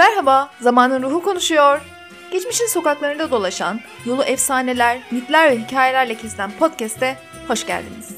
Merhaba, Zamanın Ruhu konuşuyor. Geçmişin sokaklarında dolaşan, yolu efsaneler, mitler ve hikayelerle kesilen podcast'e hoş geldiniz.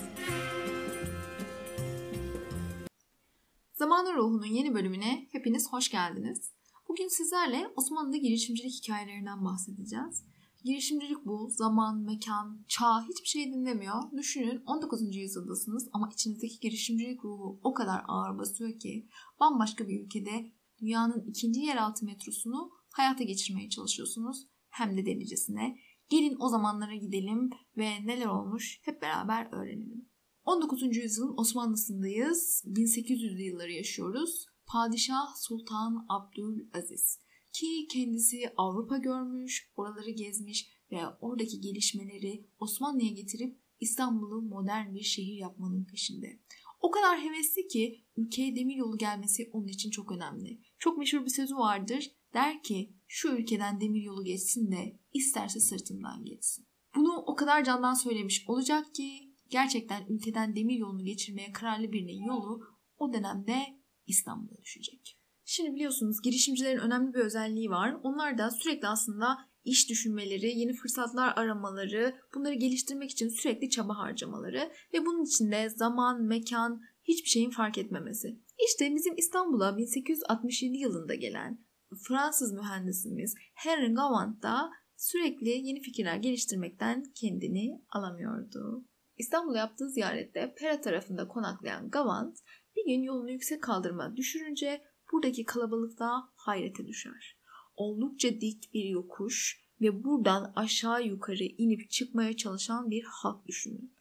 Zamanın Ruhu'nun yeni bölümüne hepiniz hoş geldiniz. Bugün sizlerle Osmanlı'da girişimcilik hikayelerinden bahsedeceğiz. Girişimcilik bu. Zaman, mekan, çağ hiçbir şey dinlemiyor. Düşünün 19. yüzyıldasınız ama içinizdeki girişimcilik ruhu o kadar ağır basıyor ki bambaşka bir ülkede dünyanın ikinci yeraltı metrosunu hayata geçirmeye çalışıyorsunuz. Hem de delicesine. Gelin o zamanlara gidelim ve neler olmuş hep beraber öğrenelim. 19. yüzyılın Osmanlısındayız. 1800'lü yılları yaşıyoruz. Padişah Sultan Abdülaziz ki kendisi Avrupa görmüş, oraları gezmiş ve oradaki gelişmeleri Osmanlı'ya getirip İstanbul'u modern bir şehir yapmanın peşinde. O kadar hevesli ki ülkeye demir yolu gelmesi onun için çok önemli. Çok meşhur bir sözü vardır. Der ki şu ülkeden demir yolu geçsin de isterse sırtımdan geçsin. Bunu o kadar candan söylemiş olacak ki gerçekten ülkeden demir yolunu geçirmeye kararlı birinin yolu o dönemde İstanbul'a düşecek. Şimdi biliyorsunuz girişimcilerin önemli bir özelliği var. Onlar da sürekli aslında iş düşünmeleri, yeni fırsatlar aramaları, bunları geliştirmek için sürekli çaba harcamaları ve bunun içinde zaman, mekan, hiçbir şeyin fark etmemesi. İşte bizim İstanbul'a 1867 yılında gelen Fransız mühendisimiz Henry Gavant da sürekli yeni fikirler geliştirmekten kendini alamıyordu. İstanbul'a yaptığı ziyarette Pera tarafında konaklayan Gavant bir gün yolunu yüksek kaldırma düşürünce buradaki kalabalıkta hayrete düşer. Oldukça dik bir yokuş ve buradan aşağı yukarı inip çıkmaya çalışan bir halk düşünün.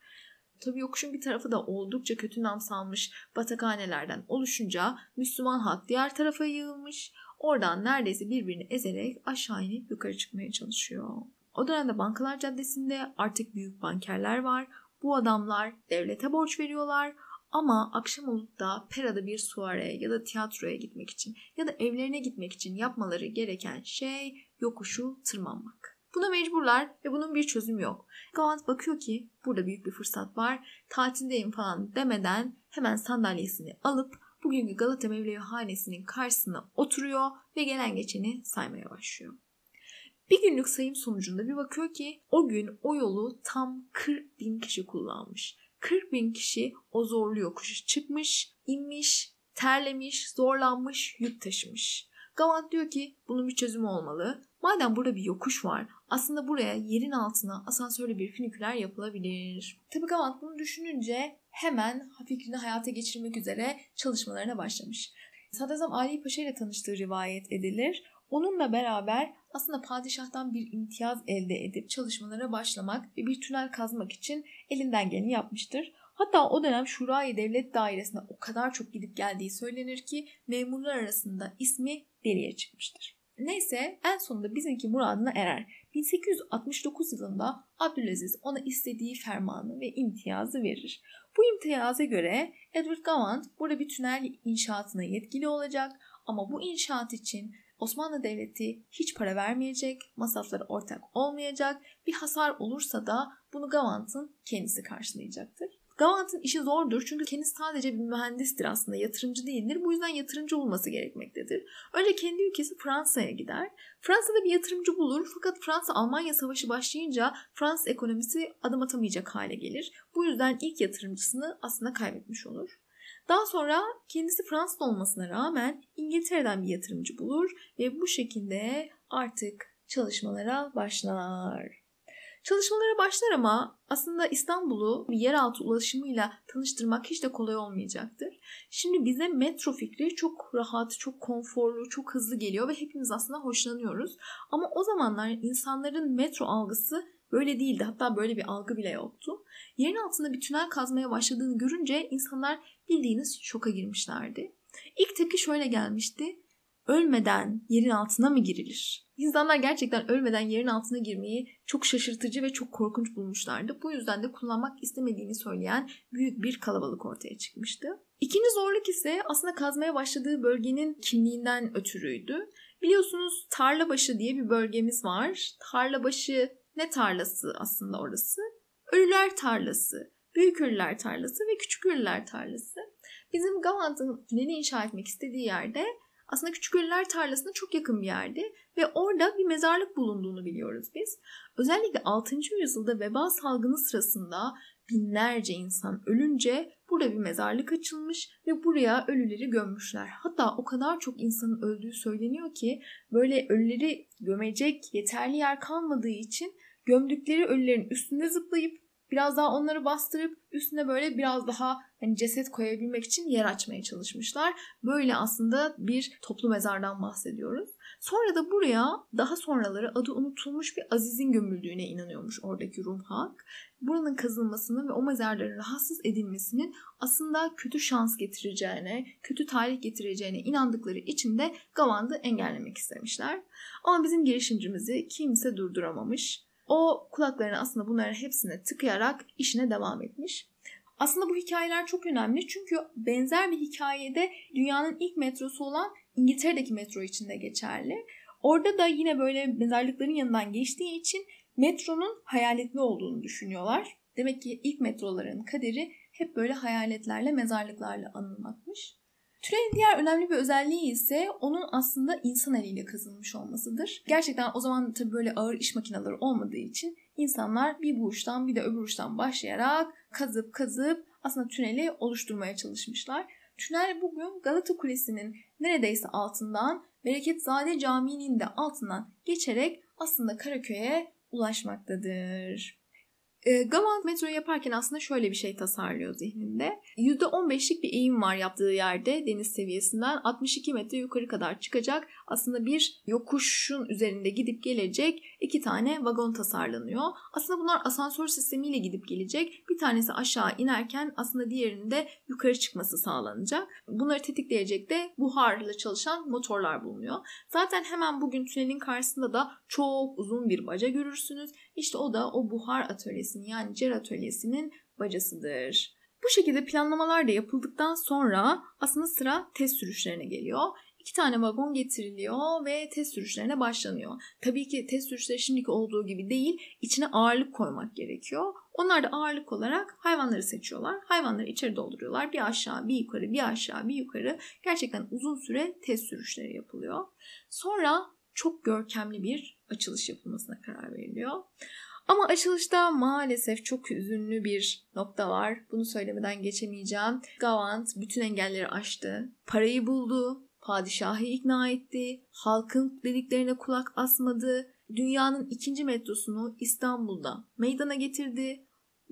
Tabi yokuşun bir tarafı da oldukça kötü nam salmış batakhanelerden oluşunca Müslüman halk diğer tarafa yığılmış. Oradan neredeyse birbirini ezerek aşağı inip yukarı çıkmaya çalışıyor. O dönemde Bankalar Caddesi'nde artık büyük bankerler var. Bu adamlar devlete borç veriyorlar ama akşam olup da Pera'da bir suareye ya da tiyatroya gitmek için ya da evlerine gitmek için yapmaları gereken şey yokuşu tırmanmak. Buna mecburlar ve bunun bir çözümü yok. Gavant bakıyor ki burada büyük bir fırsat var. Tatildeyim falan demeden hemen sandalyesini alıp bugünkü Galata Mevlevi hanesinin karşısına oturuyor ve gelen geçeni saymaya başlıyor. Bir günlük sayım sonucunda bir bakıyor ki o gün o yolu tam 40 bin kişi kullanmış. 40 bin kişi o zorlu yokuşu çıkmış, inmiş, terlemiş, zorlanmış, yük taşımış. Gavant diyor ki bunun bir çözümü olmalı. Madem burada bir yokuş var aslında buraya yerin altına asansörlü bir finiküler yapılabilir. Tabi Gavant bunu düşününce hemen fikrini hayata geçirmek üzere çalışmalarına başlamış. Sadrazam Ali Paşa ile tanıştığı rivayet edilir. Onunla beraber aslında padişahtan bir imtiyaz elde edip çalışmalara başlamak ve bir tünel kazmak için elinden geleni yapmıştır. Hatta o dönem Şurayı Devlet Dairesi'ne o kadar çok gidip geldiği söylenir ki memurlar arasında ismi deliye çıkmıştır. Neyse en sonunda bizimki muradına erer. 1869 yılında Abdülaziz ona istediği fermanı ve imtiyazı verir. Bu imtiyaza göre Edward Gavant burada bir tünel inşaatına yetkili olacak ama bu inşaat için Osmanlı Devleti hiç para vermeyecek, masrafları ortak olmayacak. Bir hasar olursa da bunu Gavant'ın kendisi karşılayacaktır. Gavant'ın işi zordur çünkü kendisi sadece bir mühendistir aslında, yatırımcı değildir. Bu yüzden yatırımcı olması gerekmektedir. Önce kendi ülkesi Fransa'ya gider. Fransa'da bir yatırımcı bulur fakat Fransa-Almanya savaşı başlayınca Fransız ekonomisi adım atamayacak hale gelir. Bu yüzden ilk yatırımcısını aslında kaybetmiş olur. Daha sonra kendisi Fransız olmasına rağmen İngiltere'den bir yatırımcı bulur ve bu şekilde artık çalışmalara başlar. Çalışmalara başlar ama aslında İstanbul'u yeraltı ulaşımıyla tanıştırmak hiç de kolay olmayacaktır. Şimdi bize metro fikri çok rahat, çok konforlu, çok hızlı geliyor ve hepimiz aslında hoşlanıyoruz. Ama o zamanlar insanların metro algısı böyle değildi. Hatta böyle bir algı bile yoktu. Yerin altında bir tünel kazmaya başladığını görünce insanlar bildiğiniz şoka girmişlerdi. İlk tepki şöyle gelmişti. Ölmeden yerin altına mı girilir? İnsanlar gerçekten ölmeden yerin altına girmeyi çok şaşırtıcı ve çok korkunç bulmuşlardı. Bu yüzden de kullanmak istemediğini söyleyen büyük bir kalabalık ortaya çıkmıştı. İkinci zorluk ise aslında kazmaya başladığı bölgenin kimliğinden ötürüydü. Biliyorsunuz Tarlabaşı diye bir bölgemiz var. Tarlabaşı ne tarlası aslında orası? Ölüler tarlası, Büyük Ölüler tarlası ve Küçük Ölüler tarlası. Bizim Gavant'ın tüneli inşa etmek istediği yerde aslında Küçük Ölüler Tarlası'na çok yakın bir yerde ve orada bir mezarlık bulunduğunu biliyoruz biz. Özellikle 6. yüzyılda veba salgını sırasında binlerce insan ölünce burada bir mezarlık açılmış ve buraya ölüleri gömmüşler. Hatta o kadar çok insanın öldüğü söyleniyor ki böyle ölüleri gömecek yeterli yer kalmadığı için gömdükleri ölülerin üstünde zıplayıp biraz daha onları bastırıp üstüne böyle biraz daha hani ceset koyabilmek için yer açmaya çalışmışlar. Böyle aslında bir toplu mezardan bahsediyoruz. Sonra da buraya daha sonraları adı unutulmuş bir Aziz'in gömüldüğüne inanıyormuş oradaki Rum halk. Buranın kazılmasının ve o mezarların rahatsız edilmesinin aslında kötü şans getireceğine, kötü tarih getireceğine inandıkları için de Gavand'ı engellemek istemişler. Ama bizim girişimcimizi kimse durduramamış. O kulaklarını aslında bunların hepsine tıkayarak işine devam etmiş. Aslında bu hikayeler çok önemli çünkü benzer bir hikayede dünyanın ilk metrosu olan İngiltere'deki metro için de geçerli. Orada da yine böyle mezarlıkların yanından geçtiği için metronun hayaletli olduğunu düşünüyorlar. Demek ki ilk metroların kaderi hep böyle hayaletlerle, mezarlıklarla anılmakmış. Tünelin diğer önemli bir özelliği ise onun aslında insan eliyle kazılmış olmasıdır. Gerçekten o zaman tabii böyle ağır iş makineleri olmadığı için insanlar bir bu uçtan bir de öbür uçtan başlayarak kazıp kazıp aslında tüneli oluşturmaya çalışmışlar. Tünel bugün Galata Kulesi'nin neredeyse altından Bereketzade Camii'nin de altından geçerek aslında Karaköy'e ulaşmaktadır. E, Gavant metro yaparken aslında şöyle bir şey tasarlıyor zihninde. %15'lik bir eğim var yaptığı yerde deniz seviyesinden 62 metre yukarı kadar çıkacak. Aslında bir yokuşun üzerinde gidip gelecek iki tane vagon tasarlanıyor. Aslında bunlar asansör sistemiyle gidip gelecek. Bir tanesi aşağı inerken aslında diğerinde yukarı çıkması sağlanacak. Bunları tetikleyecek de buharla çalışan motorlar bulunuyor. Zaten hemen bugün tünelin karşısında da çok uzun bir baca görürsünüz. İşte o da o buhar atölyesinin yani cer atölyesinin bacasıdır. Bu şekilde planlamalar da yapıldıktan sonra aslında sıra test sürüşlerine geliyor. İki tane vagon getiriliyor ve test sürüşlerine başlanıyor. Tabii ki test sürüşleri şimdiki olduğu gibi değil, içine ağırlık koymak gerekiyor. Onlar da ağırlık olarak hayvanları seçiyorlar. Hayvanları içeri dolduruyorlar. Bir aşağı, bir yukarı, bir aşağı, bir yukarı. Gerçekten uzun süre test sürüşleri yapılıyor. Sonra çok görkemli bir açılış yapılmasına karar veriliyor. Ama açılışta maalesef çok üzünlü bir nokta var. Bunu söylemeden geçemeyeceğim. Gavant bütün engelleri aştı. Parayı buldu. Padişahı ikna etti. Halkın dediklerine kulak asmadı. Dünyanın ikinci metrosunu İstanbul'da meydana getirdi.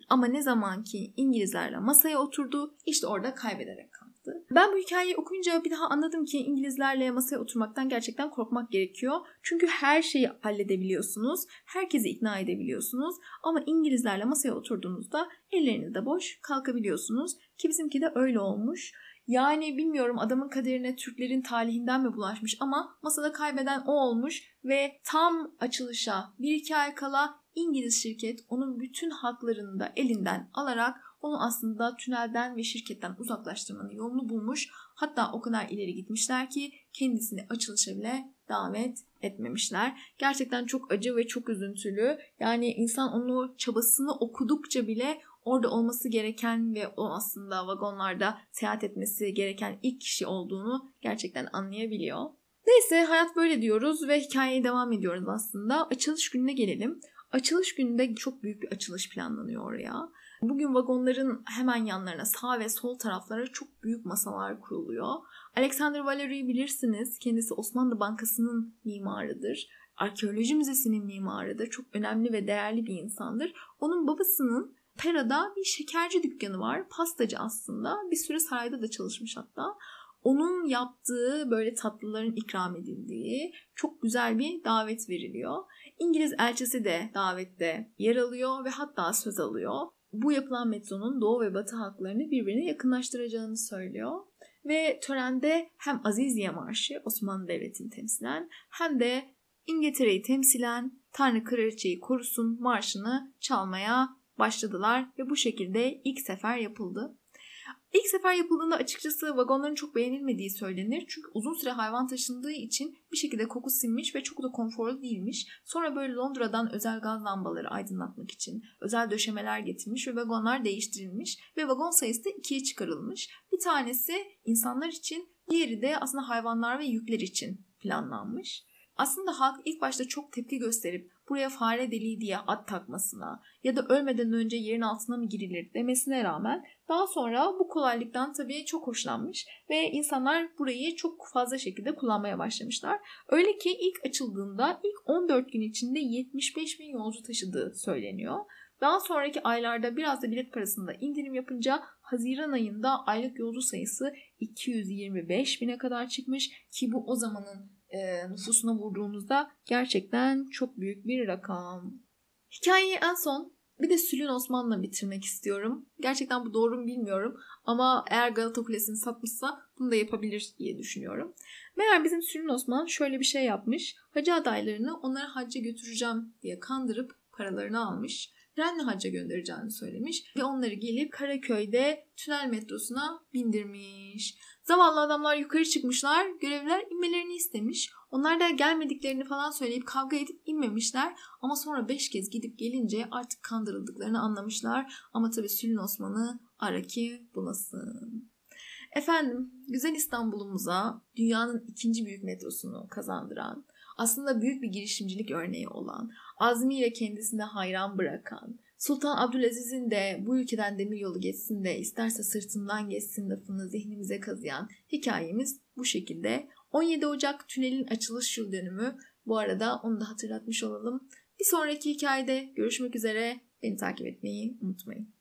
Ama ne zaman ki İngilizlerle masaya oturdu işte orada kaybederek yaptı. Ben bu hikayeyi okuyunca bir daha anladım ki İngilizlerle masaya oturmaktan gerçekten korkmak gerekiyor. Çünkü her şeyi halledebiliyorsunuz. Herkesi ikna edebiliyorsunuz. Ama İngilizlerle masaya oturduğunuzda ellerinizde boş kalkabiliyorsunuz. Ki bizimki de öyle olmuş. Yani bilmiyorum adamın kaderine Türklerin talihinden mi bulaşmış ama masada kaybeden o olmuş ve tam açılışa bir iki ay kala İngiliz şirket onun bütün haklarını da elinden alarak onu aslında tünelden ve şirketten uzaklaştırmanın yolunu bulmuş. Hatta o kadar ileri gitmişler ki kendisini açılışa bile davet etmemişler. Gerçekten çok acı ve çok üzüntülü. Yani insan onu çabasını okudukça bile orada olması gereken ve o aslında vagonlarda seyahat etmesi gereken ilk kişi olduğunu gerçekten anlayabiliyor. Neyse hayat böyle diyoruz ve hikayeye devam ediyoruz aslında. Açılış gününe gelelim. Açılış gününde çok büyük bir açılış planlanıyor oraya. Bugün vagonların hemen yanlarına sağ ve sol taraflara çok büyük masalar kuruluyor. Alexander Valery'yi bilirsiniz. Kendisi Osmanlı Bankası'nın mimarıdır. Arkeoloji Müzesi'nin mimarıdır. Çok önemli ve değerli bir insandır. Onun babasının Pera'da bir şekerci dükkanı var. Pastacı aslında. Bir süre sarayda da çalışmış hatta. Onun yaptığı böyle tatlıların ikram edildiği çok güzel bir davet veriliyor. İngiliz elçisi de davette yer alıyor ve hatta söz alıyor bu yapılan metronun doğu ve batı halklarını birbirine yakınlaştıracağını söylüyor. Ve törende hem Aziziye Marşı Osmanlı Devleti'ni temsilen hem de İngiltere'yi temsilen Tanrı Kraliçeyi korusun marşını çalmaya başladılar ve bu şekilde ilk sefer yapıldı. İlk sefer yapıldığında açıkçası vagonların çok beğenilmediği söylenir. Çünkü uzun süre hayvan taşındığı için bir şekilde koku sinmiş ve çok da konforlu değilmiş. Sonra böyle Londra'dan özel gaz lambaları aydınlatmak için özel döşemeler getirmiş ve vagonlar değiştirilmiş ve vagon sayısı da ikiye çıkarılmış. Bir tanesi insanlar için Diğeri de aslında hayvanlar ve yükler için planlanmış. Aslında halk ilk başta çok tepki gösterip buraya fare deliği diye at takmasına ya da ölmeden önce yerin altına mı girilir demesine rağmen daha sonra bu kolaylıktan tabii çok hoşlanmış ve insanlar burayı çok fazla şekilde kullanmaya başlamışlar. Öyle ki ilk açıldığında ilk 14 gün içinde 75 bin yolcu taşıdığı söyleniyor. Daha sonraki aylarda biraz da bilet parasında indirim yapınca Haziran ayında aylık yolcu sayısı 225 bine kadar çıkmış ki bu o zamanın e, nüfusuna vurduğumuzda gerçekten çok büyük bir rakam. Hikayeyi en son bir de Sülün Osman'la bitirmek istiyorum. Gerçekten bu doğru mu bilmiyorum ama eğer Galata Kulesi'ni satmışsa bunu da yapabilir diye düşünüyorum. Meğer bizim Sülün Osman şöyle bir şey yapmış. Hacı adaylarını onlara hacca götüreceğim diye kandırıp paralarını almış. Renli hacca göndereceğini söylemiş ve onları gelip Karaköy'de tünel metrosuna bindirmiş. Zavallı adamlar yukarı çıkmışlar, görevliler inmelerini istemiş. Onlar da gelmediklerini falan söyleyip kavga edip inmemişler. Ama sonra beş kez gidip gelince artık kandırıldıklarını anlamışlar. Ama tabii Sülün Osman'ı ara ki bulasın. Efendim, güzel İstanbul'umuza dünyanın ikinci büyük metrosunu kazandıran, aslında büyük bir girişimcilik örneği olan, azmiyle kendisine hayran bırakan, Sultan Abdülaziz'in de bu ülkeden demir yolu geçsin de isterse sırtından geçsin lafını zihnimize kazıyan hikayemiz bu şekilde. 17 Ocak tünelin açılış yıl dönümü. Bu arada onu da hatırlatmış olalım. Bir sonraki hikayede görüşmek üzere. Beni takip etmeyi unutmayın.